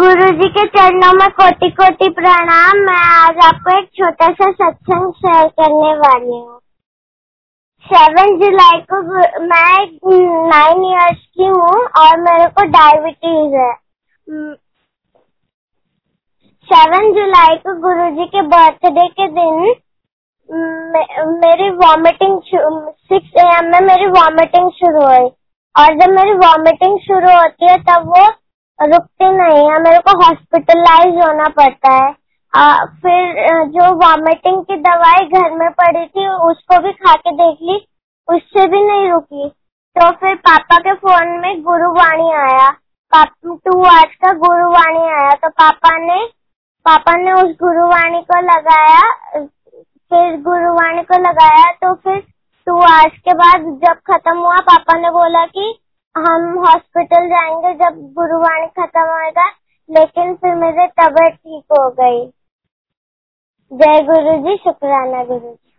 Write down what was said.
गुरु जी के चरणों में कोटि कोटि प्रणाम। मैं आज आपको एक छोटा सा सत्संग शेयर करने वाली हूँ। सेवन जुलाई को मैं नाइन इयर्स की हूँ और मेरे को डायबिटीज़ है। सेवन जुलाई को गुरु जी के बर्थडे के दिन मेरी वॉमिटिंग सिक्स एम में मेरी वॉमिटिंग शुरू हुई। और जब मेरी वॉमिटिंग शुरू होती है, तब वो रुकती नहीं है मेरे को हॉस्पिटलाइज होना पड़ता है। आ, फिर जो वॉमिटिंग की दवाई घर में पड़ी थी उसको भी खा के देख ली उससे भी नहीं रुकी। तो फिर पापा के फ़ोन में गुरुवाणी आया। टू आज का गुरुवाणी आया। तो पापा ने पापा ने उस गुरुवाणी को लगाया फिर गुरुवाणी को लगाया तो फिर टू आज के बाद जब खत्म हुआ पापा ने बोला कि हम हॉस्पिटल जाएँगे जब गुरुवाणी खत्म होगा लेकिन फिर मेरे तबीयत ठीक हो गई। जय गुरु जी शुक्राना गुरु जी